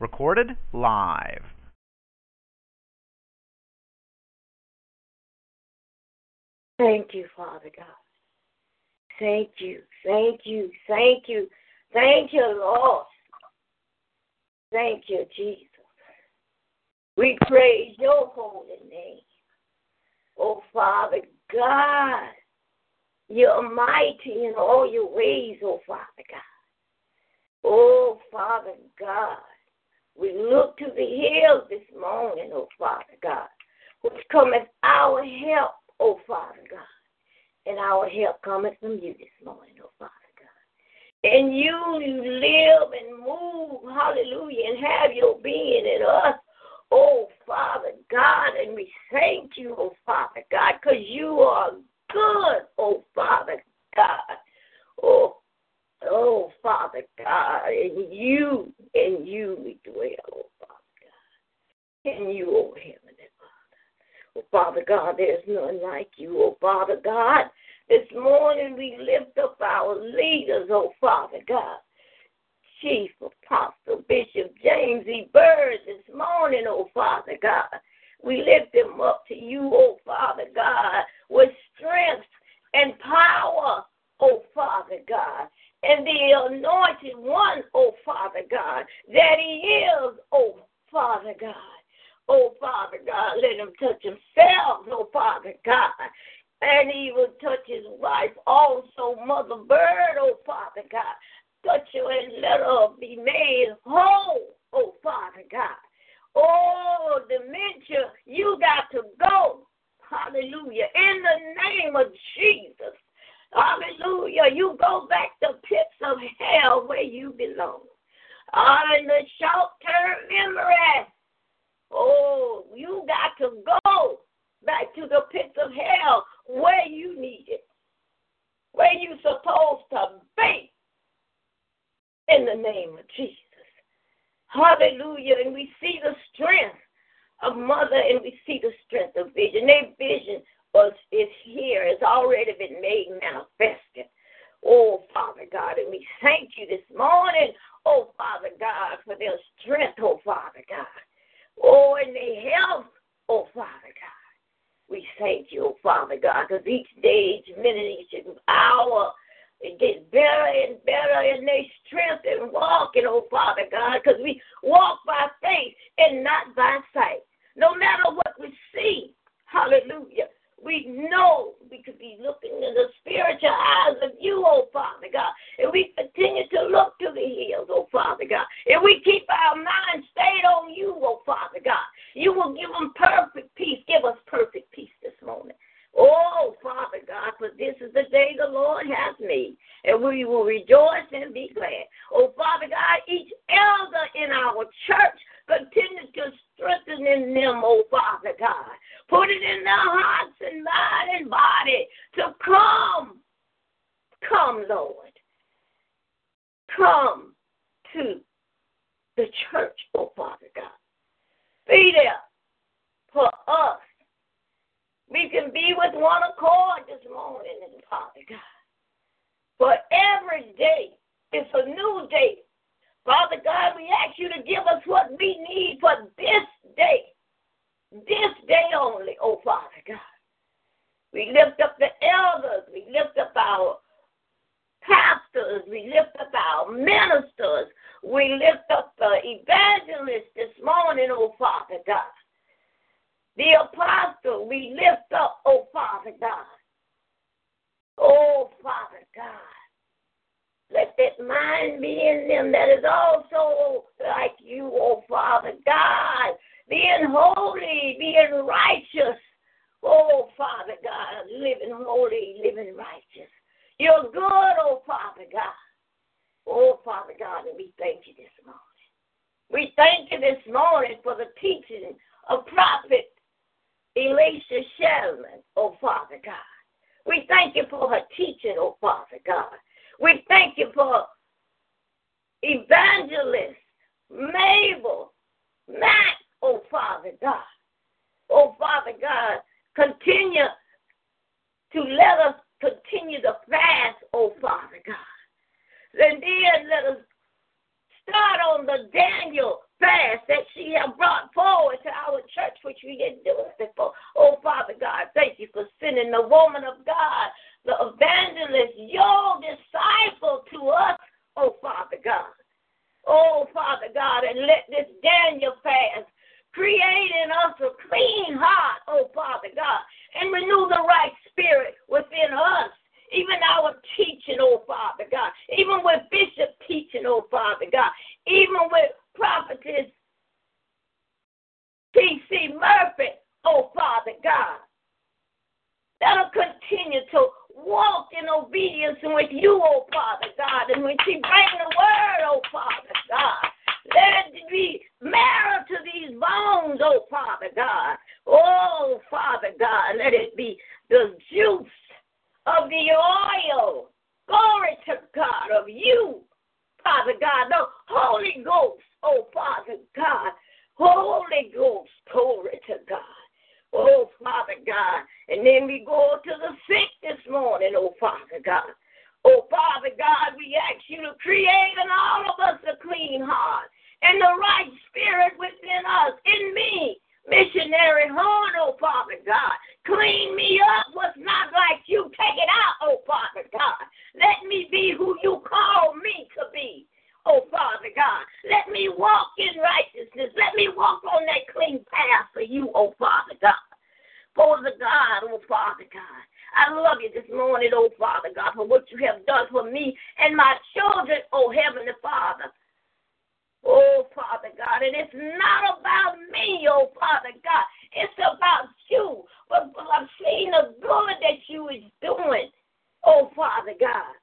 Recorded live. Thank you, Father God. Thank you, thank you, thank you, thank you, Lord. Thank you, Jesus. We praise your holy name. Oh, Father God, you're mighty in all your ways, oh, Father God. Oh, Father God, we look to the hills this morning, oh, Father God, which cometh our help, oh, Father God and our help cometh from you this morning, oh Father God. And you, you live and move, hallelujah, and have your being in us, oh Father God. And we thank you, oh Father God, because you are good, oh Father God. Oh, oh Father God, and you, and you we dwell, oh Father God. And you, oh Heavenly Father. Oh, Father God, there's none like you. Oh, Father God, this morning we lift up our leaders, oh, Father God. Chief Apostle Bishop James E. Bird this morning, oh, Father God. We lift him up to you, oh, Father God, in them, oh, Father God. Put it in their hearts and mind and body to come. Come, Lord. Come to the church, oh, Father God. Be there for us we can be with one accord this morning, in Father God. For every day is a new day. Father God, we ask you to give us what we need for this day. This day only, oh Father God. We lift up the elders. We lift up our pastors. We lift up our ministers. We lift up the evangelists this morning, oh Father God the apostle we lift up, oh Father God. Oh Father God. Let that mind be in them that is also like you, oh Father God, being holy, being righteous. Oh Father God, living holy, living righteous. You're good, oh Father God. Oh Father God, and we thank you this morning. We thank you this morning for the teaching of Prophet Elisha Shellman, oh Father God. We thank you for her teaching, oh Father God. We thank you for evangelist Mabel Matt, oh Father God. Oh Father God, continue to let us continue to fast, oh Father God. And then let us start on the Daniel fast that she has brought forward to our church, which we didn't do it before. Oh, Father God, thank you for sending the woman of God, the evangelist, your disciple to us, oh, Father God. Oh, Father God, and let this Daniel fast create in us a clean heart, oh, Father God, and renew the right spirit within us even our teaching, oh Father God, even with Bishop teaching, oh Father God, even with prophetess T.C. Murphy, oh Father God. That'll continue to walk in obedience with you, oh Father God. And when she bring the word, oh Father God, let it be marrow to these bones, oh Father God. Oh Father God, let it be the juice of the oil. Glory to God of you, Father God, the Holy Ghost, oh Father God, Holy Ghost, glory to God. Oh, Father God. And then we go to the sick this morning, oh, Father God. Oh, Father God, we ask you to create in all of us a clean heart and the right spirit within us, in me, missionary heart, oh Father God. Clean me up what's not like you. Take it out, oh Father God. Let me be who you call me to be. Oh, Father God, let me walk in righteousness. Let me walk on that clean path for you, oh, Father God. Father God, oh, Father God. I love you this morning, oh, Father God, for what you have done for me and my children, oh, Heavenly Father. Oh, Father God, and it's not about me, oh, Father God. It's about you. But, I'm seeing the good that you is doing, oh, Father God.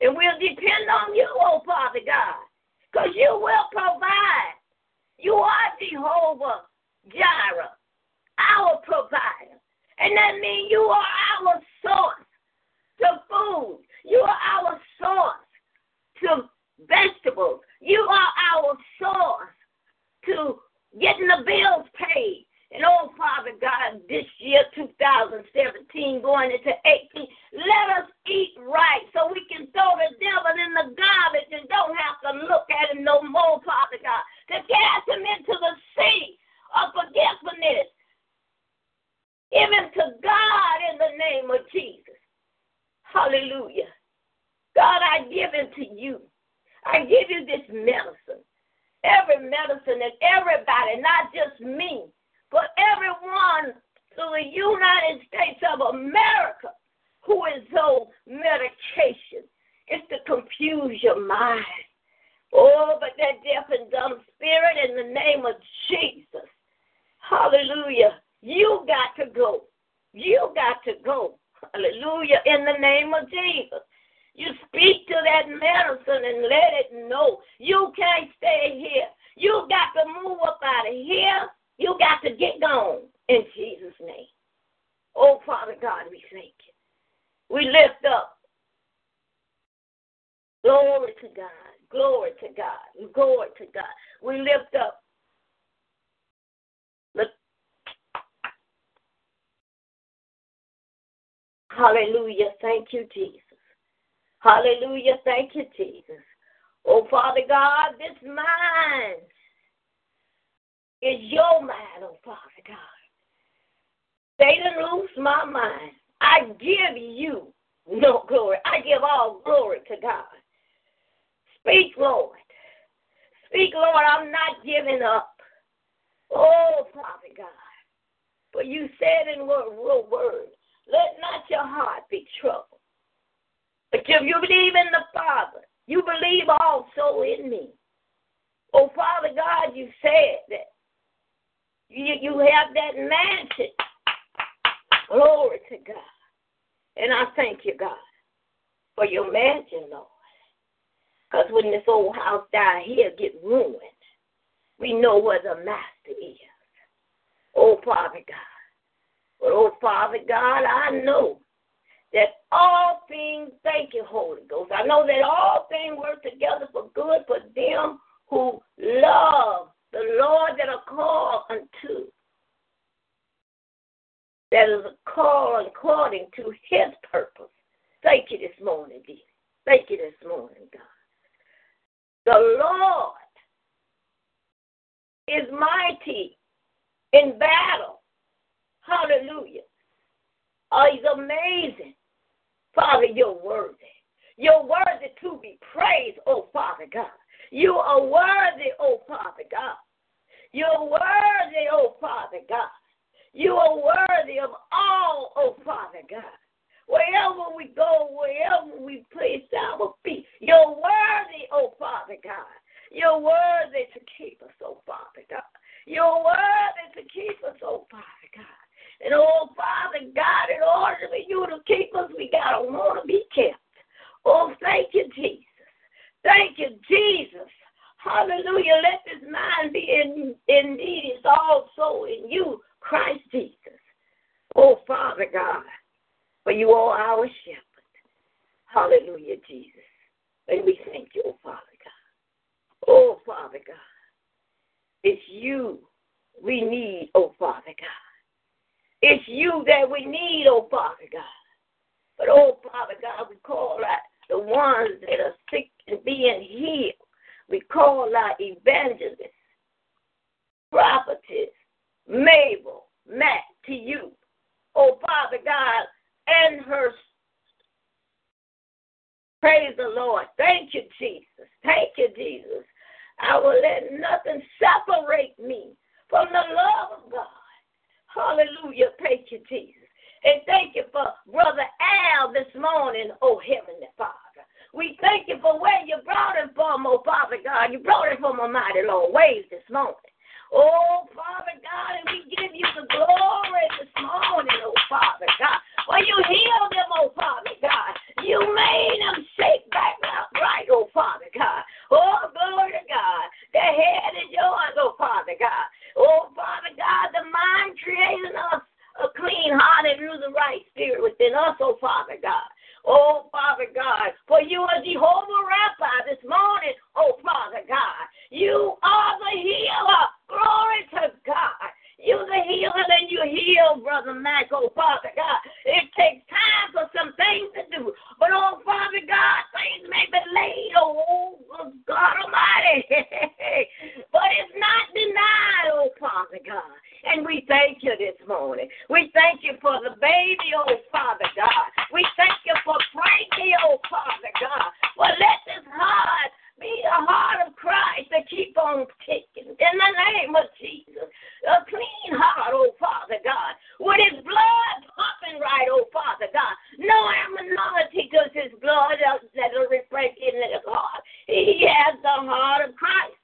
And we'll depend on you, oh, Father God, because you will provide. You are Jehovah Jireh, our provider. And that means you are our source to food. You are our heart be troubled. But if you believe in the Father, you believe also in me. Oh, Father God, you said that you, you have that mansion. Glory to God. And I thank you, God. for your mansion, Lord. Because when this old house down here get ruined, we know where the master is. Oh, Father God. But, oh, Father God, I know that all things, thank you, Holy Ghost. I know that all things work together for good for them who love the Lord that are called unto. That is a call according to his purpose. Thank you this morning, dear. Thank you this morning, God. The Lord is mighty in battle. Hallelujah. Oh, he's amazing. Father, you're worthy. You're worthy to be praised, oh Father God. You are worthy, oh Father God. You're worthy, oh Father God. You are worthy of all, oh Father God. Wherever we go, wherever we place our feet, you're worthy, oh Father God. You're worthy to keep us, oh Father God. You're worthy to keep us, oh Father God. And oh Father God, in order for you to keep us, we gotta want to be kept. Oh, thank you, Jesus. Thank you, Jesus. Hallelujah. Let this mind be in indeed is also in you, Christ Jesus. Oh, Father God for you are our shepherd. Hallelujah, Jesus. And we thank you, oh Father God. Oh, Father God. It's you we need, oh Father God. It's you that we need, oh Father God. But, oh Father God, we call out the ones that are sick and being healed. We call out evangelists, prophetess, Mabel, Matt to you. Oh Father God, and her. Praise the Lord. Thank you, Jesus. Thank you, Jesus. I will let nothing separate me from the love of God. Hallelujah. Thank you, Jesus. And thank you for Brother Al this morning, oh Heavenly Father. We thank you for where you brought him from, oh Father God. You brought him from a mighty long ways this morning. Oh, Father God, and we give you the glory this morning, oh, Father God. Well, you healed them, oh, Father God. You made them shake back right, oh, Father God. Oh, glory to God. The head is yours, oh, Father God. Oh, Father God, the mind creating us a clean heart and renew the right spirit within us, oh, Father God. Oh, Father God, for you are Jehovah Rapha this morning, oh, Father God. You are the healer. Glory to God. You're the healer and you heal, Brother Mac, oh, Father God. It takes time for some things to do. But, oh, Father God, things may be late, oh, God Almighty. but it's not denied, oh, Father God. And we thank you this morning. We thank you for the baby, oh Father God. We thank you for Frankie, oh Father God. Well, let this heart be a heart of Christ that keep on ticking. In the name of Jesus. A clean heart, oh Father God. With his blood pumping right, oh Father God. No aminosity because his blood uh, that'll reflect in his heart. He has the heart of Christ.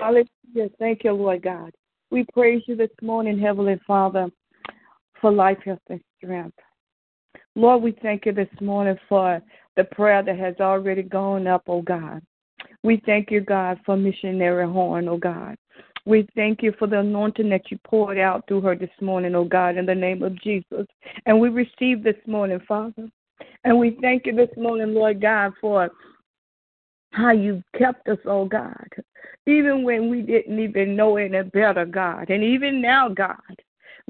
Hallelujah. Thank you, Lord God. We praise you this morning, Heavenly Father, for life, health, and strength. Lord, we thank you this morning for the prayer that has already gone up, oh God. We thank you, God, for missionary Horn, oh God. We thank you for the anointing that you poured out through her this morning, oh God, in the name of Jesus. And we receive this morning, Father. And we thank you this morning, Lord God, for how you kept us, oh God, even when we didn't even know any better, God. And even now, God,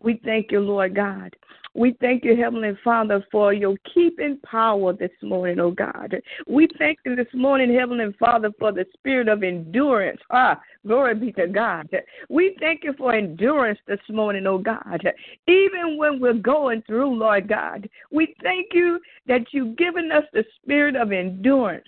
we thank you, Lord God. We thank you, Heavenly Father, for your keeping power this morning, oh God. We thank you this morning, Heavenly Father, for the spirit of endurance. Ah, glory be to God. We thank you for endurance this morning, oh God. Even when we're going through, Lord God, we thank you that you've given us the spirit of endurance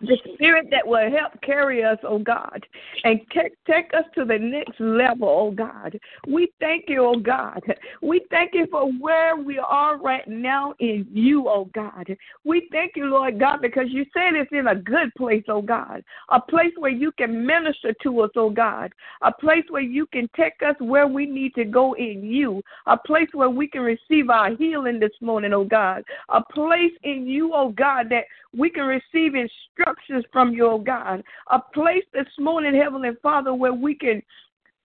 the spirit that will help carry us, oh God, and take, take us to the next level, oh God. We thank you, oh God. We thank you for where we are right now in you, oh God. We thank you, Lord God, because you said it's in a good place, oh God, a place where you can minister to us, oh God, a place where you can take us where we need to go in you, a place where we can receive our healing this morning, oh God, a place in you, oh God, that we can receive instructions from your God. A place this morning, Heavenly Father, where we can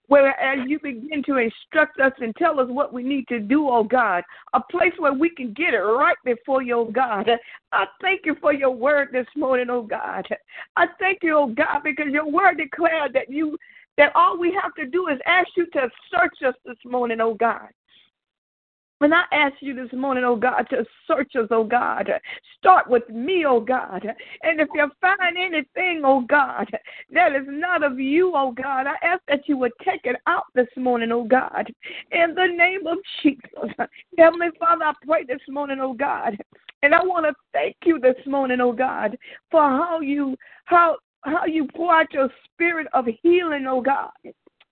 where as you begin to instruct us and tell us what we need to do, oh God, a place where we can get it right before you, oh God. I thank you for your word this morning, oh God. I thank you, oh God, because your word declared that you that all we have to do is ask you to search us this morning, oh God. And I ask you this morning, oh God, to search us, oh God. Start with me, oh God. And if you find anything, oh God, that is not of you, oh God, I ask that you would take it out this morning, oh God. In the name of Jesus. Heavenly Father, I pray this morning, oh God. And I want to thank you this morning, oh God, for how you how how you pour out your spirit of healing, oh God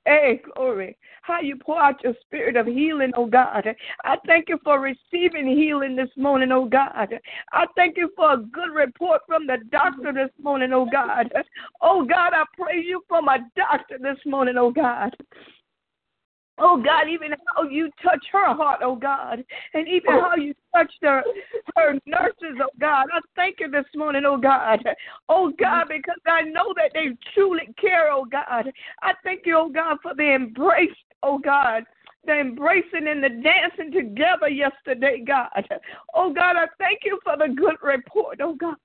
Hey, glory. How you pour out your spirit of healing, oh God. I thank you for receiving healing this morning, oh God. I thank you for a good report from the doctor this morning, oh God. Oh God, I praise you for my doctor this morning, oh God. Oh God, even how you touch her heart, oh God, and even how you touched her, her nurses, oh God. I thank you this morning, oh God. Oh God, because I know that they truly care, oh God. I thank you, oh God, for the embrace, oh God the embracing and the dancing together yesterday, God. Oh God, I thank you for the good report, oh God.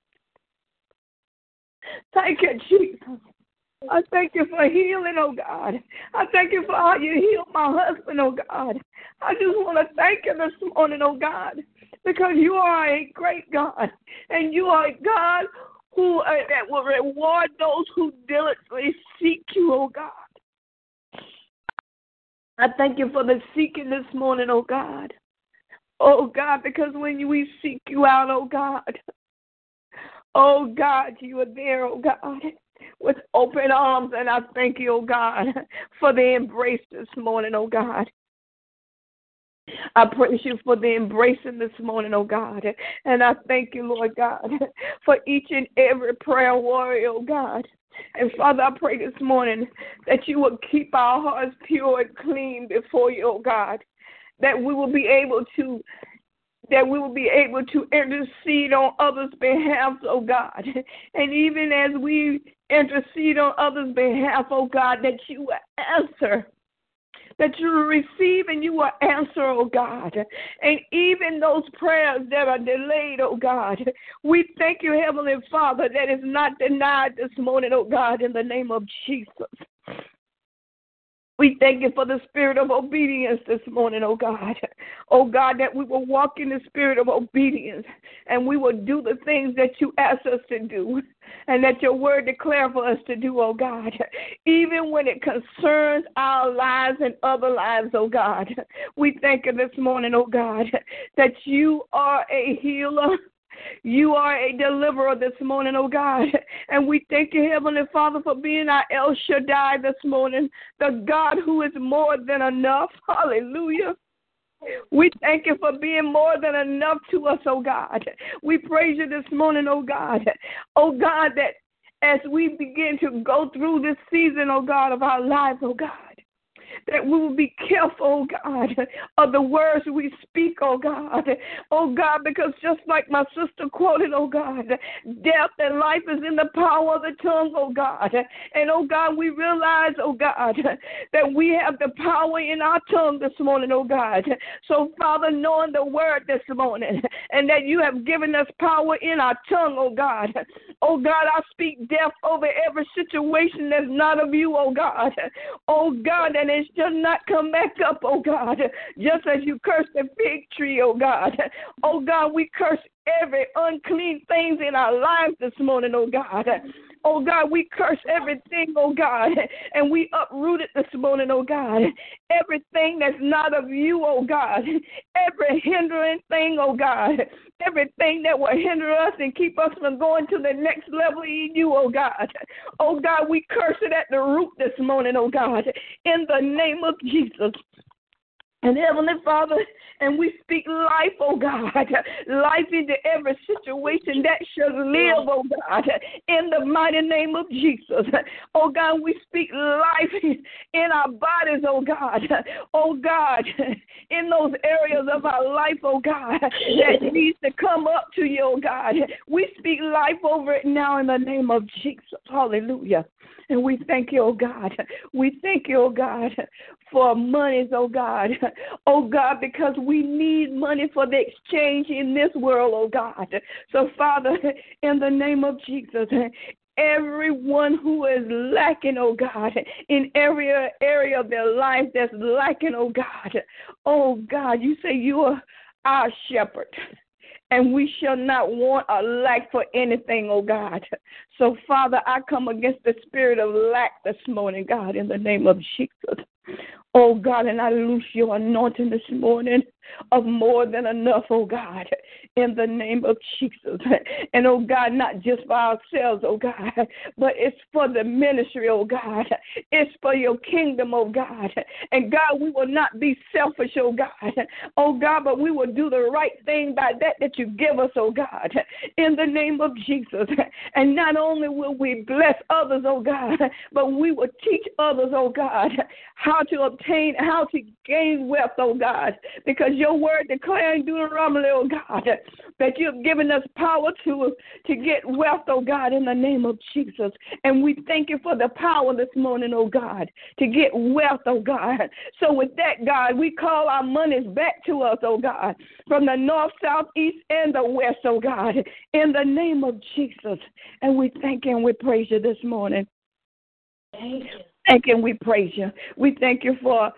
Thank you, Jesus. I thank you for healing, oh God. I thank you for how you healed my husband, oh God. I just want to thank you this morning, oh God, because you are a great God, and you are a God who uh, that will reward those who diligently seek you, oh God. I thank you for the seeking this morning, oh God. Oh God, because when we seek you out, oh God, oh God, you are there, oh God with open arms. And I thank you, oh God, for the embrace this morning, oh God. I praise you for the embracing this morning, oh God. And I thank you, Lord God, for each and every prayer warrior, oh God. And Father, I pray this morning that you will keep our hearts pure and clean before you, oh God. That we will be able to that we will be able to intercede on others' behalf, oh God. And even as we intercede on others' behalf, oh God, that you answer. That you will receive and you will answer, oh God. And even those prayers that are delayed, oh God, we thank you, Heavenly Father, that is not denied this morning, oh God, in the name of Jesus. We thank you for the spirit of obedience this morning, oh God. Oh God, that we will walk in the spirit of obedience and we will do the things that you ask us to do and that your word declare for us to do, oh God. Even when it concerns our lives and other lives, oh God. We thank you this morning, oh God, that you are a healer you are a deliverer this morning, oh God. And we thank you, Heavenly Father, for being our El Shaddai this morning, the God who is more than enough. Hallelujah. We thank you for being more than enough to us, oh God. We praise you this morning, oh God. Oh God, that as we begin to go through this season, oh God, of our lives, oh God that we will be careful, oh God, of the words we speak, oh God. Oh God, because just like my sister quoted, oh God, death and life is in the power of the tongue, oh God. And oh God, we realize, oh God, that we have the power in our tongue this morning, oh God. So, Father, knowing the word this morning and that you have given us power in our tongue, oh God. Oh God, I speak death over every situation that's not of you, oh God. Oh God, and it shall not come back up, oh God. Just as you cursed the fig tree, oh God. Oh God, we curse every unclean things in our lives this morning, oh God. Oh God, we curse everything, oh God, and we uproot it this morning, oh God. Everything that's not of you, oh God. Every hindering thing, oh God. Everything that will hinder us and keep us from going to the next level in you, oh God. Oh God, we curse it at the root this morning, oh God. In the name of Jesus. And Heavenly Father, and we speak life, oh God, life into every situation that shall live, oh God, in the mighty name of Jesus. Oh God, we speak life in our bodies, oh God. Oh God, in those areas of our life, oh God, that needs to come up to you, oh God. We speak life over it now in the name of Jesus. Hallelujah. And we thank you, oh God. We thank you, oh God, for monies, oh God. Oh God, because we need money for the exchange in this world, oh God. So, Father, in the name of Jesus, everyone who is lacking, oh God, in every area of their life that's lacking, oh God. Oh God, you say you are our shepherd and we shall not want a lack for anything, oh God. So, Father, I come against the spirit of lack this morning, God, in the name of Jesus. Oh God, and I loose your anointing this morning of more than enough, oh God, in the name of Jesus. And oh God, not just for ourselves, oh God, but it's for the ministry, oh God. It's for your kingdom, oh God. And God, we will not be selfish, oh God. Oh God, but we will do the right thing by that that you give us, oh God, in the name of Jesus. And not only will we bless others, oh God, but we will teach others, oh God, how to obtain, how to gain wealth, oh God, because your word declaring Deuteronomy, oh God, that you have given us power to, to get wealth, oh God, in the name of Jesus. And we thank you for the power this morning, oh God, to get wealth, oh God. So with that, God, we call our monies back to us, oh God, from the north, south, east, and the west, oh God, in the name of Jesus. And we thank you and we praise you this morning. Thank you. Thank you and we praise you. We thank you for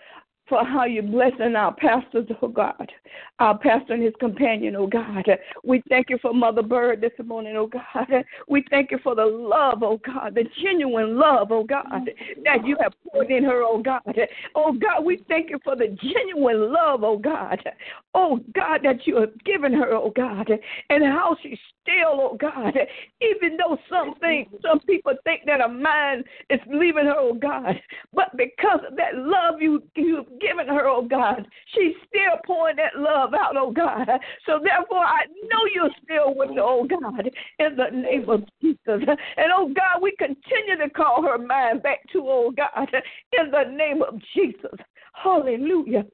for how you're blessing our pastors, oh God, our pastor and his companion, oh God. We thank you for Mother Bird this morning, oh God. We thank you for the love, oh God, the genuine love, oh God, that you have poured in her, oh God. Oh God, we thank you for the genuine love, oh God. Oh God, that you have given her, oh God, and how she's still, oh God, even though some things, some people think that a man is leaving her, oh God, but because of that love you you've given her, oh God, she's still pouring that love out, oh God. So therefore, I know you're still with her, oh God, in the name of Jesus. And oh God, we continue to call her mind back to, oh God, in the name of Jesus. Hallelujah.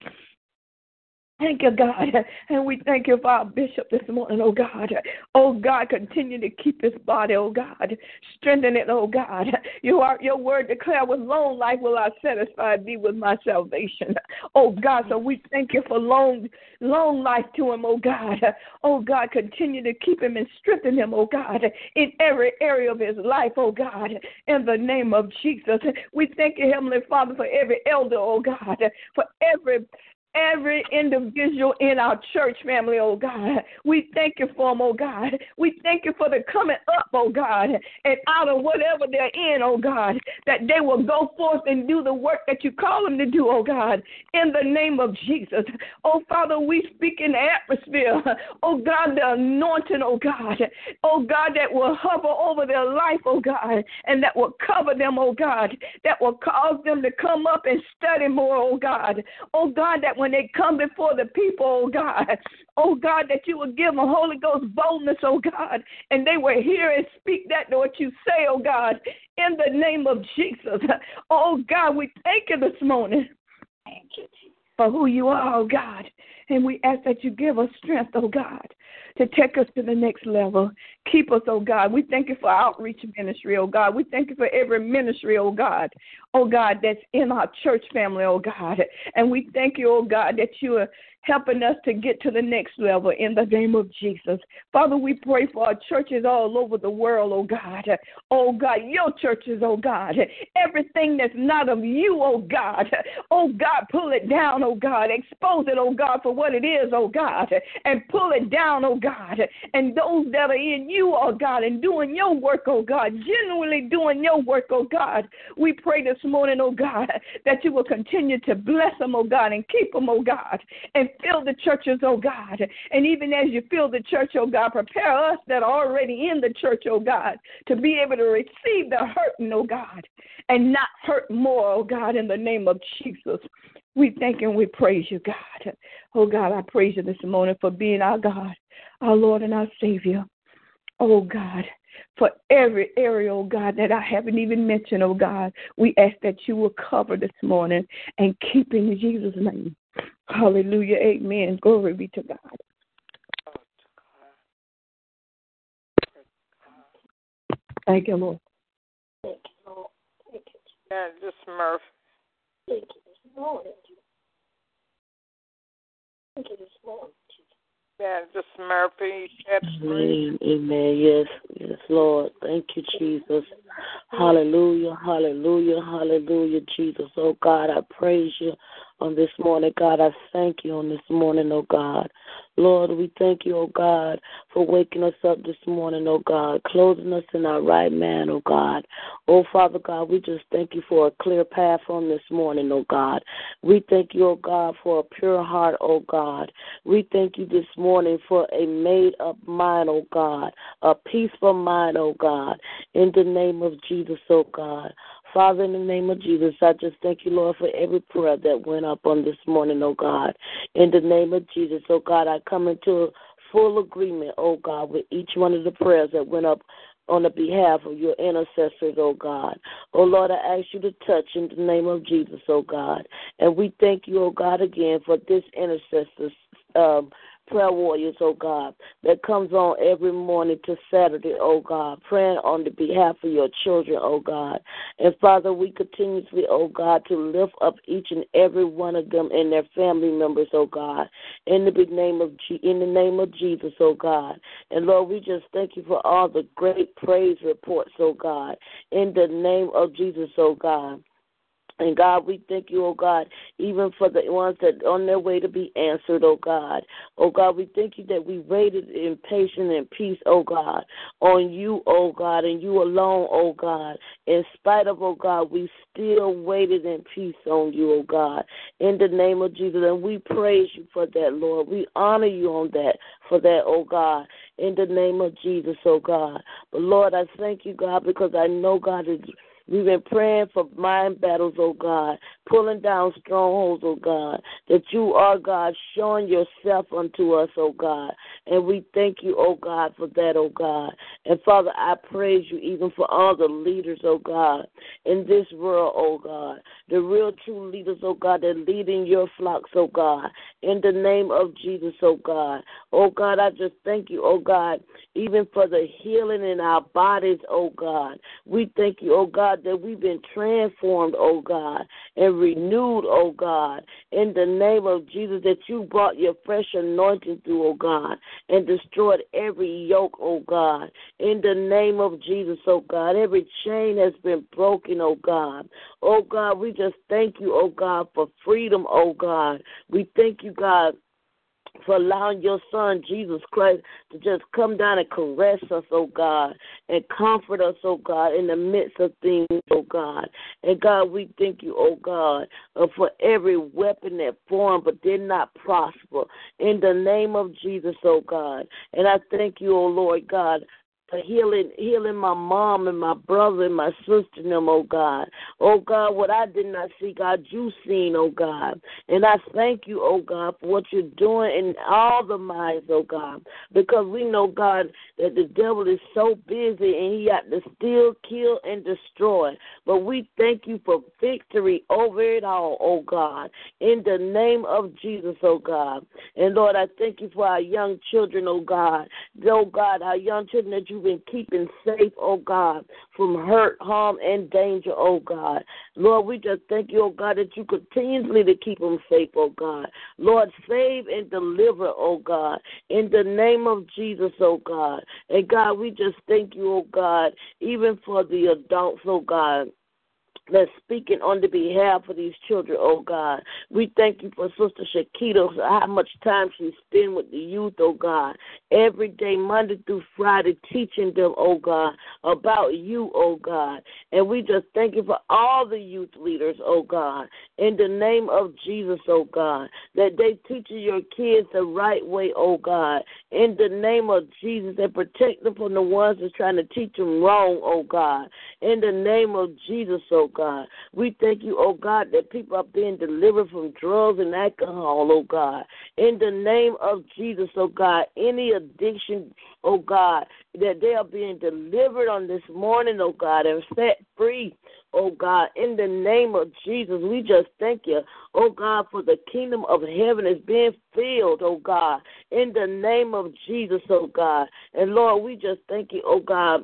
Thank you, God. And we thank you for our bishop this morning, oh God. Oh God, continue to keep his body, oh God. Strengthen it, oh God. You are your word declare with long life will I satisfy thee with my salvation. Oh God, so we thank you for long, long life to him, oh God. Oh God, continue to keep him and strengthen him, oh God, in every area of his life, oh God, in the name of Jesus. We thank you, Heavenly Father, for every elder, oh God, for every every individual in our church family, oh God. We thank you for them, oh God. We thank you for the coming up, oh God, and out of whatever they're in, oh God, that they will go forth and do the work that you call them to do, oh God, in the name of Jesus. Oh Father, we speak in the atmosphere, oh God, the anointing, oh God, oh God, that will hover over their life, oh God, and that will cover them, oh God, that will cause them to come up and study more, oh God. Oh God, that they come before the people, oh God. Oh God, that you will give them Holy Ghost boldness, oh God, and they will hear and speak that to what you say, oh God, in the name of Jesus. Oh God, we thank you this morning. Thank you, For who you are, oh God. And we ask that you give us strength, oh God, to take us to the next level. Keep us, oh God. We thank you for outreach ministry, oh God. We thank you for every ministry, oh God, oh God, that's in our church family, oh God. And we thank you, oh God, that you are helping us to get to the next level in the name of Jesus. Father, we pray for our churches all over the world, oh God. Oh God, your churches, oh God. Everything that's not of you, oh God. Oh God, pull it down, oh God. Expose it, oh God, for what it is, oh God. And pull it down, oh God. And those that are in you, oh God, and doing your work, oh God, genuinely doing your work, oh God. We pray this morning, oh God, that you will continue to bless them, oh God, and keep them, oh God. And fill the churches, oh God. And even as you fill the church, oh God, prepare us that are already in the church, oh God, to be able to receive the hurting, oh God, and not hurt more, oh God, in the name of Jesus. We thank and we praise you, God. Oh God, I praise you this morning for being our God, our Lord and our Savior. Oh God, for every area, oh God, that I haven't even mentioned, oh God, we ask that you will cover this morning and keep in Jesus' name. Hallelujah. Amen. Glory be to God. Thank you, Lord. Thank you, Lord. Thank you. Yeah, just Murph. Thank you this morning. Thank this. Yeah, just Murphy. Amen. Amen. Yes, yes, Lord. Thank you, Jesus. Hallelujah. Hallelujah. Hallelujah, Jesus. Oh God, I praise you. On this morning. God, I thank you on this morning, oh God. Lord, we thank you, oh God, for waking us up this morning, oh God, clothing us in our right man, oh God. Oh Father God, we just thank you for a clear path on this morning, oh God. We thank you, oh God, for a pure heart, oh God. We thank you this morning for a made up mind, oh God, a peaceful mind, oh God. In the name of Jesus, oh God. Father, in the name of Jesus, I just thank you, Lord, for every prayer that went up on this morning, oh God. In the name of Jesus, oh God, I come into full agreement, oh God, with each one of the prayers that went up on the behalf of your intercessors, oh God. Oh Lord, I ask you to touch in the name of Jesus, oh God. And we thank you, oh God, again for this intercessor's um, prayer warriors, oh God, that comes on every morning to Saturday, oh God, praying on the behalf of your children, oh God. And Father, we continuously, oh God, to lift up each and every one of them and their family members, oh God, in the big name of G- in the name of Jesus, oh God. And Lord, we just thank you for all the great praise reports, oh God, in the name of Jesus, oh God. And God, we thank you, oh God, even for the ones that on their way to be answered, oh God. Oh God, we thank you that we waited in patience and peace, oh God, on you, oh God, and you alone, oh God. In spite of, oh God, we still waited in peace on you, oh God. In the name of Jesus. And we praise you for that, Lord. We honor you on that, for that, oh God. In the name of Jesus, oh God. But Lord, I thank you, God, because I know, God, is We've been praying for mind battles, oh God, pulling down strongholds, oh God, that you are, God, showing yourself unto us, oh God. And we thank you, oh God, for that, oh God. And Father, I praise you even for all the leaders, oh God, in this world, oh God. The real true leaders, oh God, that lead in your flocks, oh God. In the name of Jesus, oh God. Oh God, I just thank you, oh God, even for the healing in our bodies, oh God. We thank you, oh God that we've been transformed, oh God, and renewed, oh God, in the name of Jesus, that you brought your fresh anointing through, oh God, and destroyed every yoke, oh God, in the name of Jesus, oh God. Every chain has been broken, oh God. Oh God, we just thank you, oh God, for freedom, oh God. We thank you, God for allowing your son, Jesus Christ, to just come down and caress us, oh God, and comfort us, oh God, in the midst of things, oh God. And God, we thank you, oh God, uh, for every weapon that formed but did not prosper. In the name of Jesus, oh God. And I thank you, oh Lord God, healing healing my mom and my brother and my sister and them, oh God. Oh God, what I did not see, God, you seen, oh God. And I thank you, oh God, for what you're doing in all the minds, oh God. Because we know, God, that the devil is so busy and he got to steal, kill, and destroy. But we thank you for victory over it all, oh God. In the name of Jesus, oh God. And Lord, I thank you for our young children, oh God. Oh God, our young children that you've been keeping safe, oh God, from hurt, harm, and danger, oh God. Lord, we just thank you, oh God, that you continually to keep them safe, oh God. Lord, save and deliver, oh God, in the name of Jesus, oh God. And God, we just thank you, oh God, even for the adults, oh God that's speaking on the behalf of these children, oh God. We thank you for Sister Shakita, how much time she spends with the youth, oh God. Every day, Monday through Friday, teaching them, oh God, about you, oh God. And we just thank you for all the youth leaders, oh God, in the name of Jesus, oh God, that they teach your kids the right way, oh God. In the name of Jesus, and protect them from the ones that's trying to teach them wrong, oh God. In the name of Jesus, oh Oh, God. We thank you, oh God, that people are being delivered from drugs and alcohol, oh God. In the name of Jesus, oh God, any addiction, oh God, that they are being delivered on this morning, oh God, and set free, oh God. In the name of Jesus, we just thank you, oh God, for the kingdom of heaven is being filled, oh God. In the name of Jesus, oh God. And Lord, we just thank you, oh God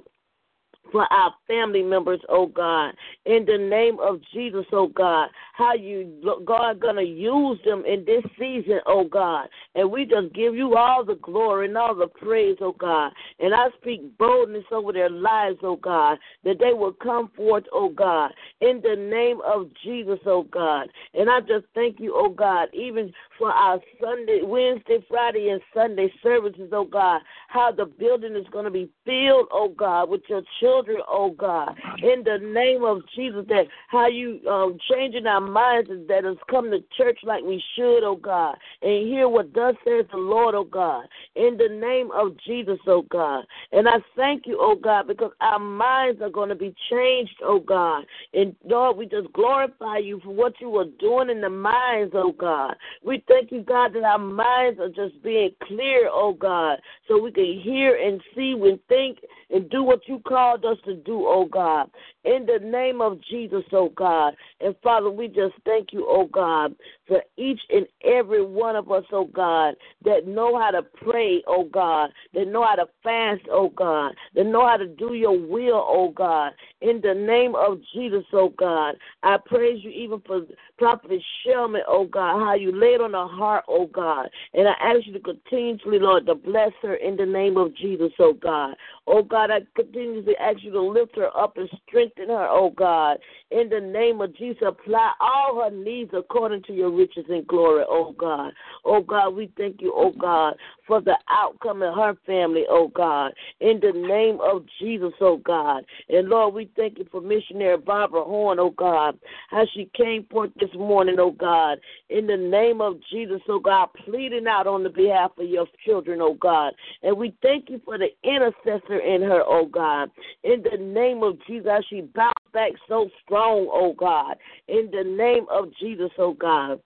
for our family members, oh God. In the name of Jesus, oh God, how you, God, to use them in this season, oh God. And we just give you all the glory and all the praise, oh God. And I speak boldness over their lives, oh God, that they will come forth, oh God, in the name of Jesus, oh God. And I just thank you, oh God, even for our Sunday, Wednesday, Friday, and Sunday services, oh God, how the building is to be filled, oh God, with your children, oh God. In the name of Jesus, that how you um, changing our minds that has come to church like we should, oh God, and hear what thus says the Lord, oh God. In the name of Jesus, oh God. And I thank you, oh God, because our minds are going to be changed, oh God. And Lord, we just glorify you for what you are doing in the minds, oh God. We thank you, God, that our minds are just being clear, oh God, so we can hear and see and think and do what you called us to do, oh God. In the name of Jesus, oh God. And Father, we just thank you, oh God, for each and every one of us, oh God, that know how to pray, oh God, that know how to fast, oh God, that know how to do your will, oh God. In the name of Jesus, oh God, I praise you even for Prophet Shelman, oh God, how you laid on her heart, oh God. And I ask you to continuously, Lord, to bless her in the name of Jesus, oh God. Oh God, I continuously ask you to lift her up and strengthen her, oh God. In the name of Jesus, apply all her needs according to your riches and glory, oh God. Oh God, we thank you, oh God, for the outcome of her family, oh God. In the name of Jesus, oh God. And Lord, we thank you for missionary Barbara Horn, oh God, how she came forth this morning, oh God. In the name of Jesus, oh God, pleading out on the behalf of your children, oh God. And we thank you for the intercessor in her, oh God. In the name of Jesus, she bounced back so strong, oh God. In the name of Jesus, oh God.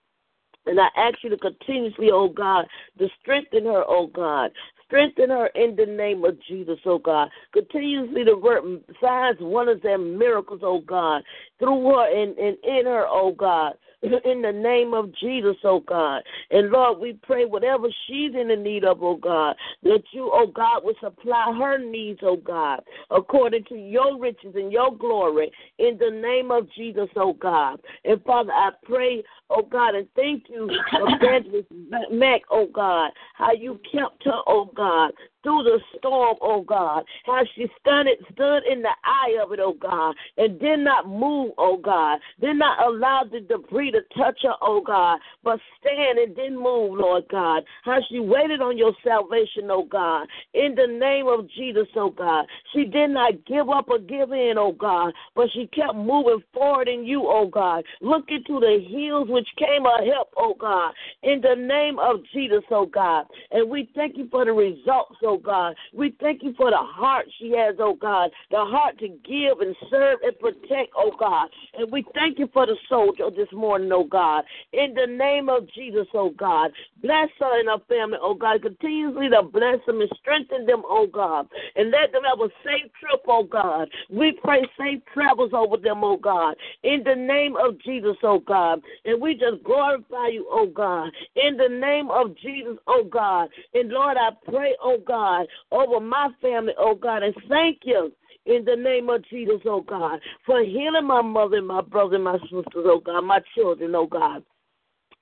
And I ask you to continuously, oh God, to strengthen her, oh God. Strengthen her in the name of Jesus, oh God. Continuously to work signs, wonders, and miracles, oh God, through her and, and in her, oh God. In the name of Jesus, oh God. And Lord, we pray whatever she's in the need of, oh God, that you, oh God, will supply her needs, oh God, according to your riches and your glory, in the name of Jesus, oh God. And Father, I pray, oh God, and thank you, Evangelist Mac, oh God, how you kept her, oh God, through the storm, oh God. How she stood, stood in the eye of it, oh God, and did not move, oh God. Did not allow the debris to touch her, oh God, but stand and didn't move, Lord God. How she waited on your salvation, oh God. In the name of Jesus, oh God. She did not give up or give in, oh God, but she kept moving forward in you, oh God. Looking to the hills which came her help, oh God. In the name of Jesus, oh God. And we thank you for the results, oh oh God. We thank you for the heart she has, oh God, the heart to give and serve and protect, oh God. And we thank you for the soldier this morning, oh God. In the name of Jesus, oh God. Bless her and her family, oh God. Continuously to bless them and strengthen them, oh God. And let them have a safe trip, oh God. We pray safe travels over them, oh God. In the name of Jesus, oh God. And we just glorify you, oh God. In the name of Jesus, oh God. And Lord, I pray, oh God God, over my family, oh God, and thank you in the name of Jesus, oh God, for healing my mother and my brother and my sisters, oh God, my children, oh God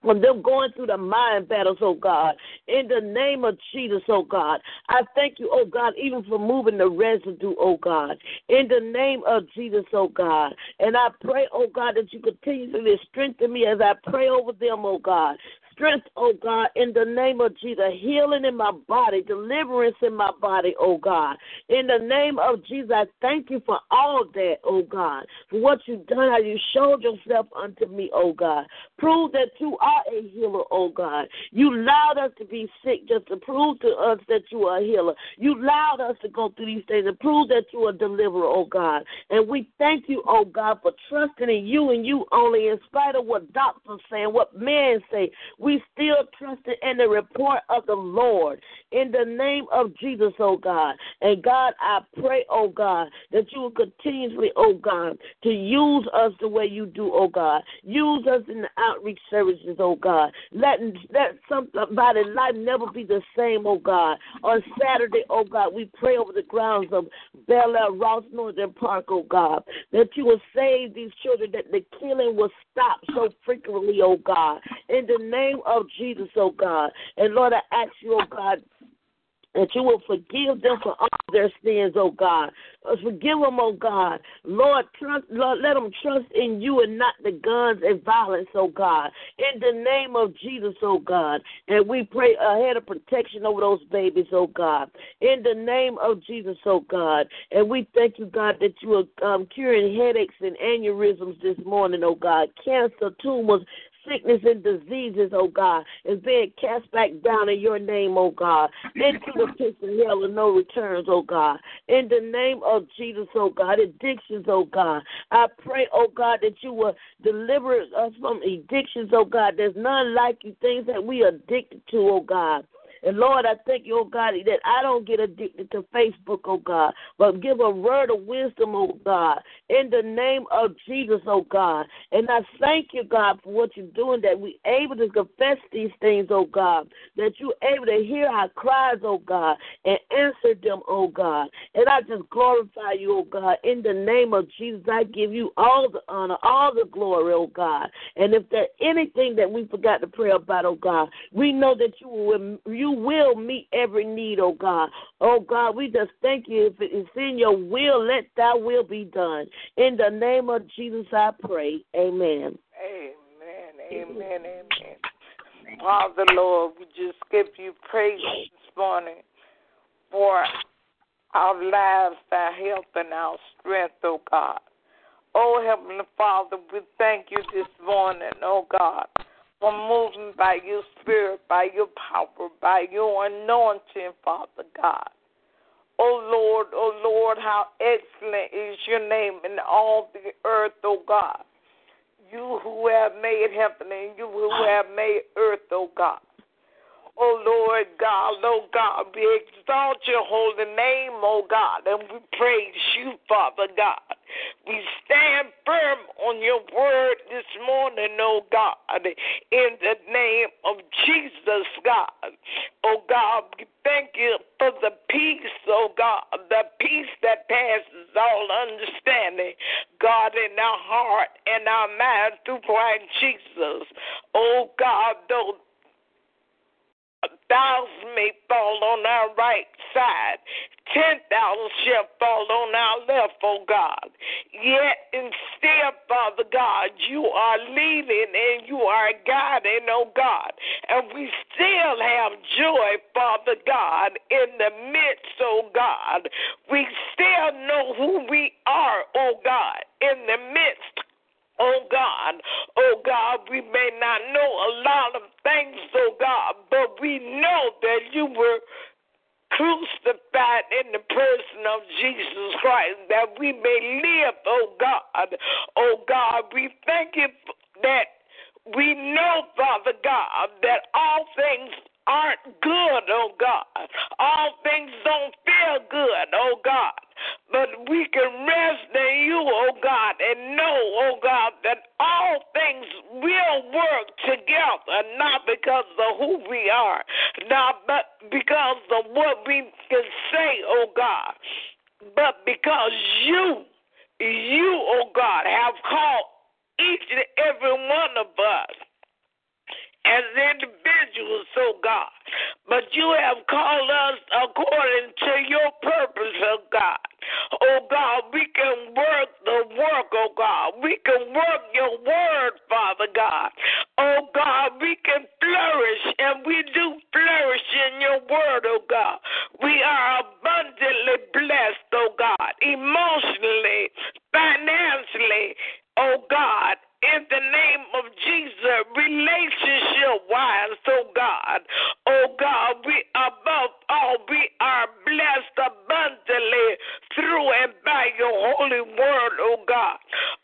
from them going through the mind battles, oh God. In the name of Jesus, oh God. I thank you, oh God, even for moving the residue, oh God. In the name of Jesus, oh God. And I pray, oh God, that you continue to strengthen me as I pray over them, oh God strength, oh God, in the name of Jesus. Healing in my body, deliverance in my body, oh God. In the name of Jesus, I thank you for all that, oh God, for what you've done, how you showed yourself unto me, oh God. Prove that you are a healer, oh God. You allowed us to be sick just to prove to us that you are a healer. You allowed us to go through these things and prove that you are a deliverer, oh God. And we thank you, oh God, for trusting in you and you only in spite of what doctors say and what men say. We still trusted in the report of the Lord in the name of Jesus, oh God. And God, I pray, oh God, that you will continuously, oh God, to use us the way you do, oh God. Use us in the outreach services, oh God. Let, let somebody's life never be the same, oh God. On Saturday, oh God, we pray over the grounds of Bel Air, Ross Northern Park, oh God, that you will save these children, that the killing will stop so frequently, oh God. In the name of Jesus, oh God. And Lord, I ask you, oh God, that you will forgive them for all their sins, oh God. Forgive them, oh God. Lord, trust, Lord, let them trust in you and not the guns and violence, oh God. In the name of Jesus, oh God. And we pray a head of protection over those babies, oh God. In the name of Jesus, oh God. And we thank you, God, that you are um, curing headaches and aneurysms this morning, oh God. Cancer, tumors, sickness and diseases, oh God, is being cast back down in your name, oh God, into the pits of hell and no returns, oh God. In the name of Jesus, oh God, addictions, oh God. I pray, oh God, that you will deliver us from addictions, oh God. There's none like you, things that we are addicted to, oh God. And Lord, I thank you, oh God, that I don't get addicted to Facebook, oh God, but give a word of wisdom, oh God, in the name of Jesus, oh God. And I thank you, God, for what you're doing, that we're able to confess these things, oh God, that you're able to hear our cries, oh God, and answer them, oh God. And I just glorify you, oh God, in the name of Jesus. I give you all the honor, all the glory, oh God. And if there's anything that we forgot to pray about, oh God, we know that you will you will meet every need, oh God. Oh God, we just thank you. If it's in your will, let thy will be done. In the name of Jesus, I pray. Amen. Amen. Amen. Amen. Father, Lord, we just give you praise this morning for our lives, our health, and our strength, oh God. Oh, Heavenly Father, we thank you this morning, oh God for moving by your spirit, by your power, by your anointing, Father God. Oh Lord, oh Lord, how excellent is your name in all the earth, oh God. You who have made heaven and you who have made earth, oh God. Oh Lord God, oh God, we exalt your holy name, oh God, and we praise you, Father God. We stand firm on your word this morning, oh God, in the name of Jesus, God. Oh God, we thank you for the peace, oh God, the peace that passes all understanding, God, in our heart and our mind through Christ Jesus. Oh God, though a thousand may fall on our right side, ten thousand shall fall on our left, oh God. Yet instead, Father God, you are leading and you are guiding, oh God. And we still have joy, Father God, in the midst, oh God. We still know who we are, oh God, in the midst Oh God, oh God, we may not know a lot of things, oh God, but we know that you were crucified in the person of Jesus Christ, that we may live, oh God. Oh God, we thank you that we know, Father God, that all things aren't good, oh God. All things don't feel good, oh God. But we can rest in you, oh God, and know, oh God, that all things will work together, not because of who we are, not but because of what we can say, oh God, but because you, you, oh God, have called each and every one of us as individuals, oh God. But you have called us according to your purpose, oh God. Oh God, we can work the work, oh God. We can work your word, Father God. Oh God, we can flourish, and we do flourish in your word, oh God. We are abundantly blessed, oh God, emotionally, financially, oh God, in the name of Jesus, relationship wise, oh God. Oh God, we above all, we are blessed abundantly through and by your holy word, oh God.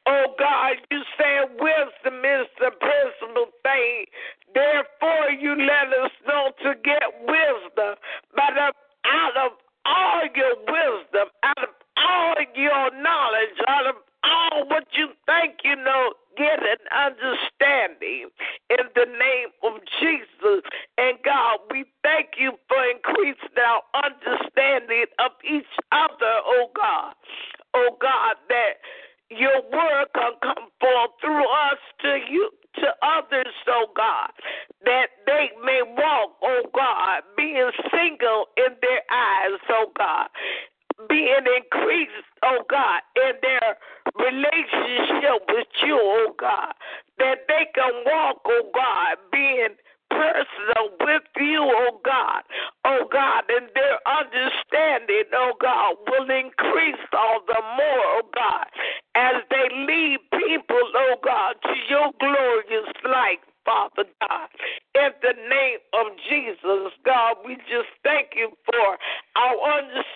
Oh God, you say wisdom is the principal thing. Therefore, you let us know to get wisdom but out of all your wisdom, out of all your knowledge, out of Oh, all what you think you know, get an understanding in the name of Jesus. And God, we thank you for increasing our understanding of each other, oh God. Oh God, that your word can come forth through us to you to others, oh God, that they may walk, oh God, being single in their eyes, oh God being increased, oh God, in their relationship with you, oh God, that they can walk, oh God, being personal with you, oh God, oh God, and their understanding, oh God, will increase all the more, oh God, as they lead people, oh God, to your glorious light. Father God. In the name of Jesus, God, we just thank you for our understanding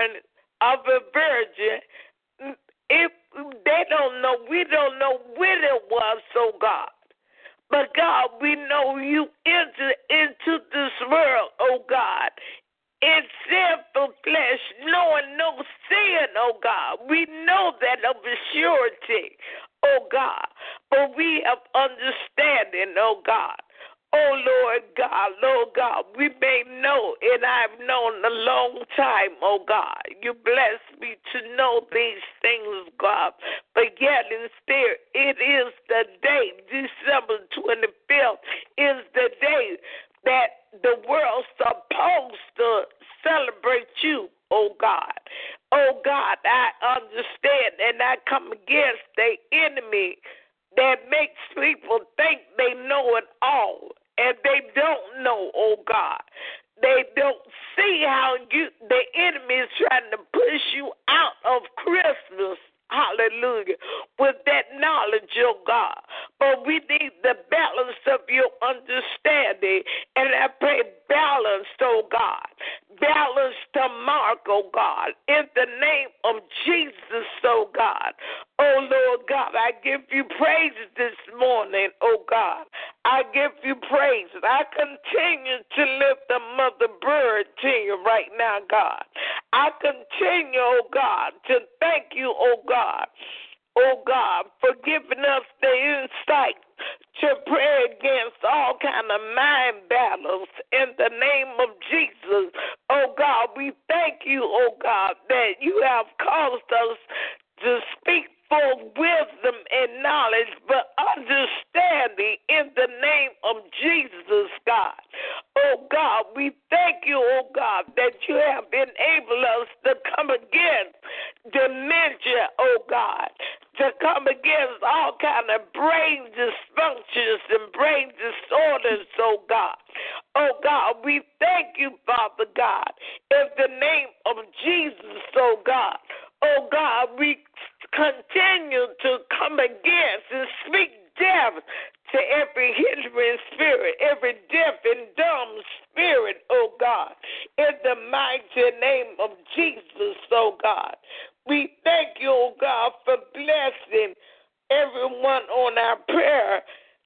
born of a virgin, if they don't know, we don't know when it was, so God. But God, we know you entered into this world, oh God, in sinful flesh, knowing no sin, oh God. We know that of a sure God, we thank you, oh God, that you have enabled us to come against dementia, oh God, to come against all kind of brain dysfunctions and brain disorders, oh God. Oh God, we thank you, Father God, in the name of Jesus, oh God. Oh God, we continue to come against and speak death to every hindering spirit, every deaf and dumb spirit, oh God, in the mighty name of Jesus, oh God. We thank you, oh God, for blessing everyone on our prayer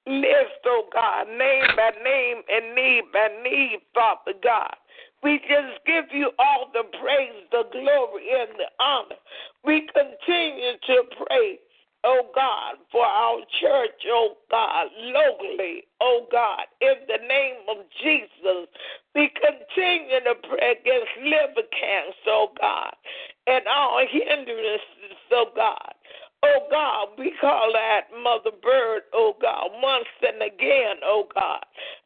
list, oh God, name by name and need by need, Father God. We just give you all the praise, the glory, and the honor. We continue to pray, oh God, for our church, oh God, locally, oh God, in the name of Jesus. We continue to pray against liver cancer, oh God, and all hindrances, oh God. Oh God, we call that Mother Bird, oh God, once and again, oh God.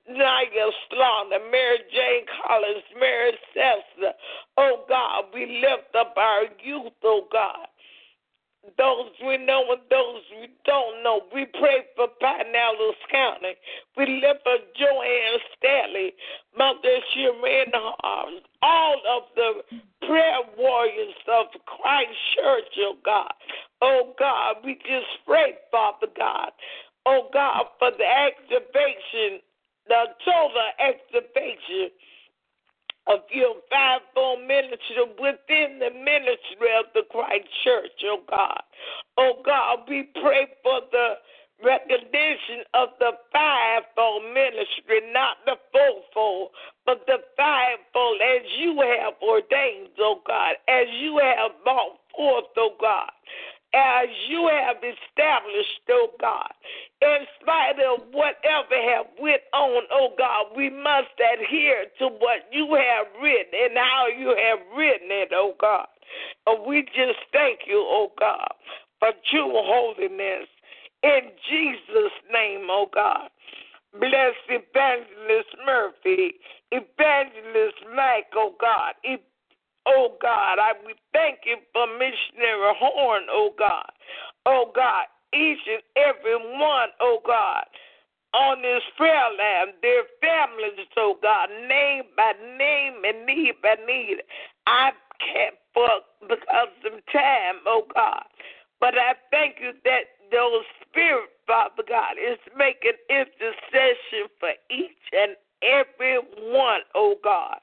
Naya Slaughter, Mary Jane Collins, Mary Cessna, oh God, we lift up our youth, oh God those we know and those we don't know. We pray for Pinellas County. We lift for Joanne Stanley, Mother Sharon Harms, all of the prayer warriors of Christ Church, oh God. Oh God, we just pray, Father God. Oh God, for the activation, the total activation of your fivefold ministry within the ministry of the Christ Church, oh God. Oh God, we pray for the recognition of the fivefold ministry, not the fourfold, but the fivefold as you have ordained, oh God, as you have brought forth, oh God as you have established, oh God. In spite of whatever have went on, oh God, we must adhere to what you have written and how you have written it, oh God. And we just thank you, oh God, for true holiness. In Jesus' name, oh God. Bless Evangelist Murphy, Evangelist Mike, oh God, oh God. I we thank you for missionary Horn, oh God. Oh God, each and every one, oh God, on this prayer line, their families, oh God, name by name and need by need. I can't for because of time, oh God. But I thank you that those spirit, Father God, is making intercession for each and every one, oh God.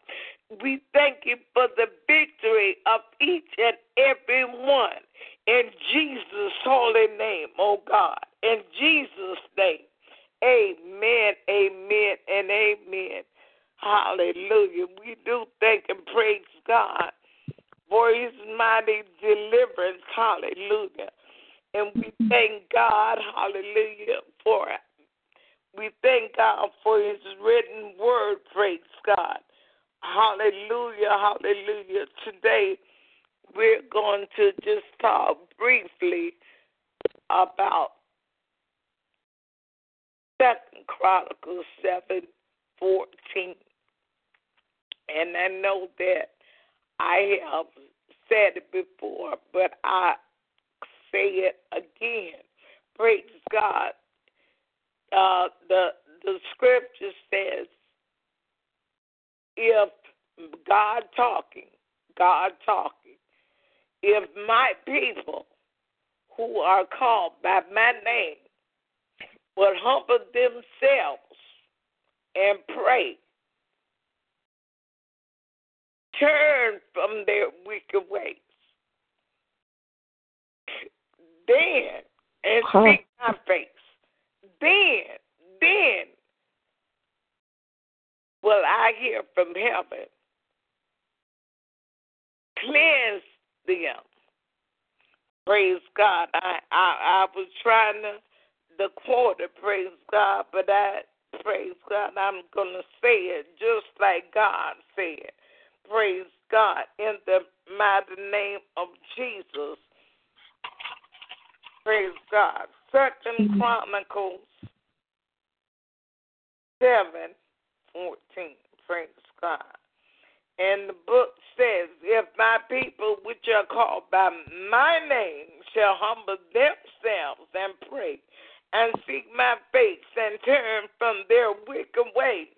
We thank you for the victory of each and every one. In Jesus' holy name, oh God. In Jesus' name. Amen, amen, and amen. Hallelujah. We do thank and praise God for his mighty deliverance. Hallelujah. And we thank God, hallelujah, for it. We thank God for his written word, praise God. Hallelujah, hallelujah. Today we're going to just talk briefly about Second Chronicles seven fourteen. And I know that I have said it before, but I say it again. Praise God. Uh, the the scripture says if God talking, God talking, if my people who are called by my name would humble themselves and pray, turn from their wicked ways, then, and speak my face, then, then will I hear from heaven. Cleanse them. Praise God. I I, I was trying to the quarter, praise God, but I praise God, I'm gonna say it just like God said. Praise God in the mighty name of Jesus. Praise God. Second Mhm. Chronicles seven fourteen. Praise God. And the book says, If my people which are called by my name shall humble themselves and pray and seek my face and turn from their wicked ways,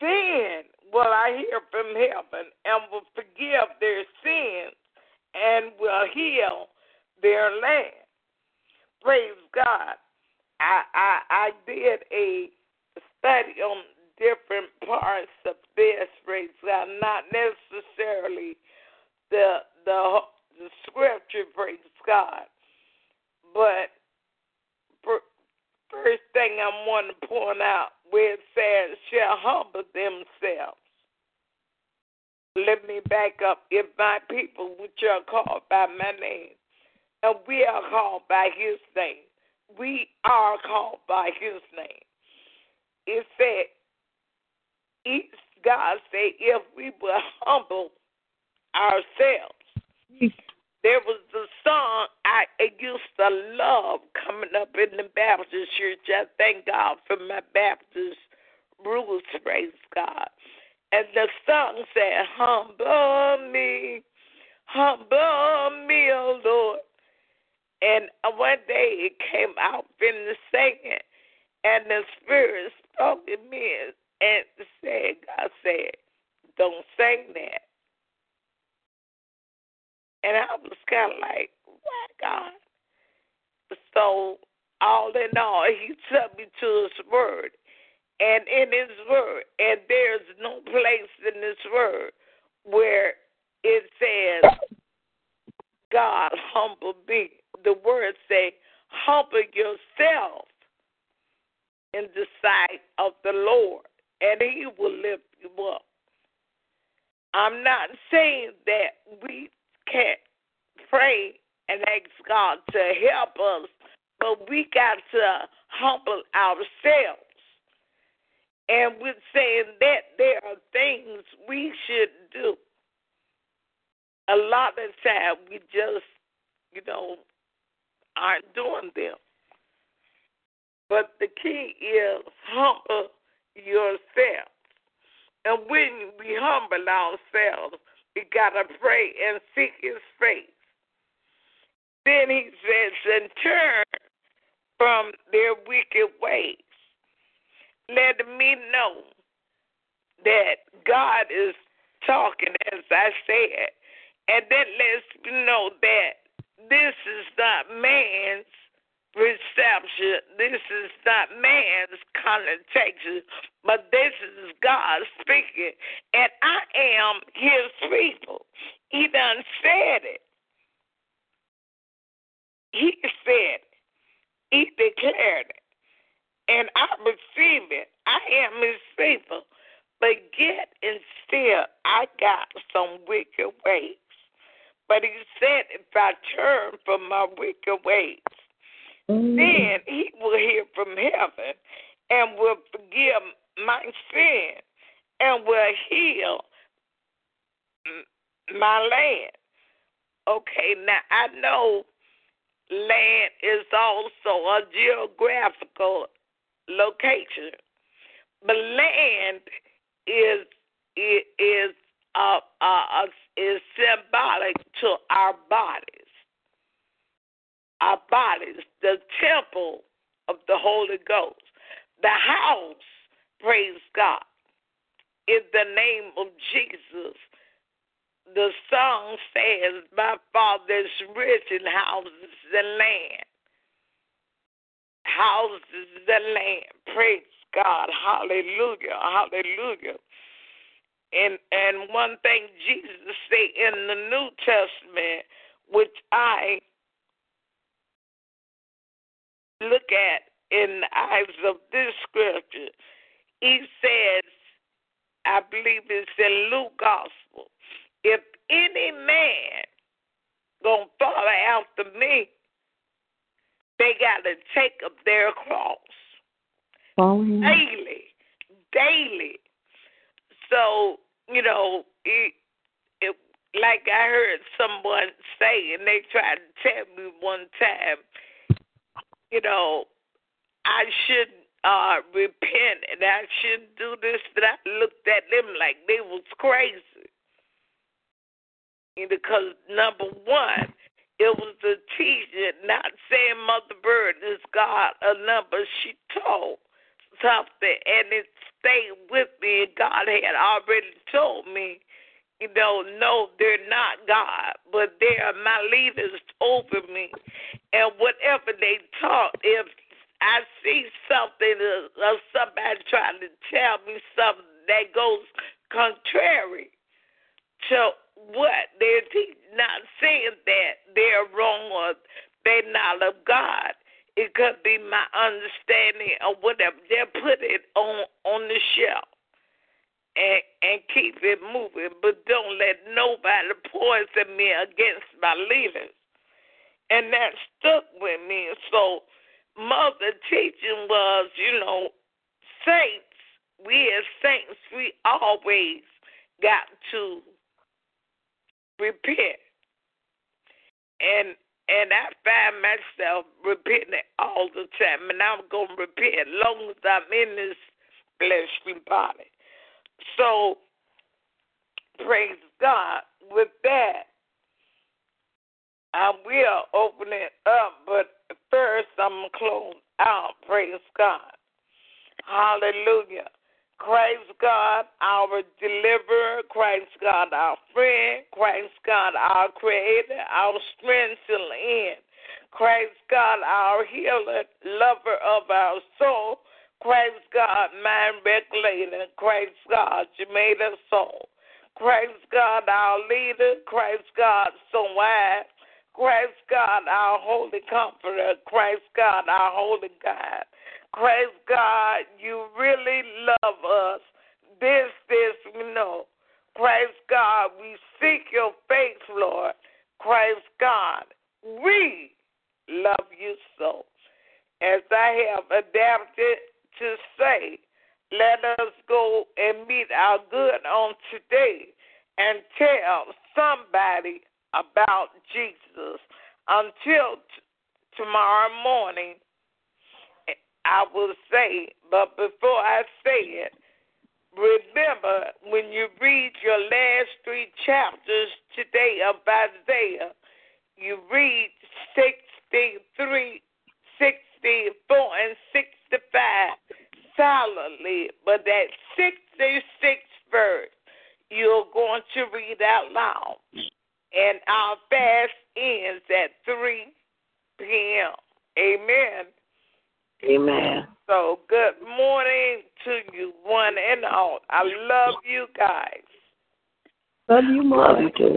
then will I hear from heaven and will forgive their sins and will heal their land. Praise God. I I, I did a study on different parts of this, praise God, not necessarily the the the scripture, praise God, but first thing I want to point out where it says shall humble themselves. Let me back up. If my people, which are called by my name, and we are called by his name, we are called by his name. It said, God say if we will humble ourselves. There was a song I used to love coming up in the Baptist church. I thank God for my Baptist roots, praise God. And the song said, Humble me, humble me, O Lord. And one day it came out in the singing, and the Spirit spoke to me and said, God said, Don't sing that. And I was kind of like, why, God? So, all in all, he took me to his word. And in his word, and there's no place in this word where it says, God, humble me. The word say, humble yourself in the sight of the Lord, and he will lift you up. I'm not saying that we can't pray and ask God to help us, but we got to humble ourselves. And we're saying that there are things we should do. A lot of time we just, you know, aren't doing them. But the key is humble yourself. And when we humble ourselves, we got to pray and seek his face. Then he says, and turn from their wicked ways. Let me know that God is talking, as I said. And then lets me know that this is not man's reception. This is not man's connotation, but this is God speaking. And I am his people. He done said it. He said it. He declared it. And I receive it. I am his people. But yet and still I got some wicked ways. But he said if I turn from my wicked ways, Mm. Then he will hear from heaven and will forgive my sin and will heal my land. Okay, now I know land is also a geographical location, but land is is uh, uh, is symbolic to our bodies our bodies, the temple of the Holy Ghost, the house, praise God, in the name of Jesus. The song says, My father's rich in houses and land. Houses and land. Praise God. Hallelujah. Hallelujah. And and one thing Jesus say in the New Testament, which I look at in the eyes of this scripture, he says, I believe it's in the Luke Gospel, if any man gonna follow after me, they gotta take up their cross. Daily. Daily. So, you know, it, it like I heard someone say and they tried to tell me one time you know, I should uh repent and I shouldn't do this. That I looked at them like they was crazy. Because number one, it was the teacher, not saying Mother Bird is God a number. She told something and it stayed with me. and God had already told me, you know, no, they're not God, but they are my leaders over me. And whatever they taught, if I see something or somebody trying to tell me something that goes contrary to what they're not saying that they're wrong or they're not of God. It could be my understanding or whatever. They put it on on the shelf and and keep it moving, but don't let nobody poison me against my leaders. And that stuck with me. So mother teaching was, you know, saints, we as saints, we always got to repent. And and I find myself repenting all the time, and I'm gonna repent as long as I'm in this fleshly body. So praise God. With that, I will open it up, but first I'm close out. Praise God. Hallelujah. Christ God, our deliverer, Christ God, our friend, Christ God, our creator, our strength till end. Christ God, our healer, lover of our soul. Christ God, mind regulator. Christ God, you made us soul. Christ God, our leader. Christ God, so wise. Christ God, our holy comforter. Christ God, our holy God. Praise God, you really love us. This, this, we know. Praise God, we seek your face, Lord. Praise God, we love you so. As I have adapted to say, let us go and meet our good on today and tell somebody about Jesus. Until t- tomorrow morning, I will say, but before I say it, remember when you read your last three chapters today of Isaiah, you read 63, 64, and 65 silently, but that 66 verse you're going to read out loud. And our fast ends at 3 p.m. Amen. Amen. So, good morning to you, one and all. I love you guys. Love you more. Love you too.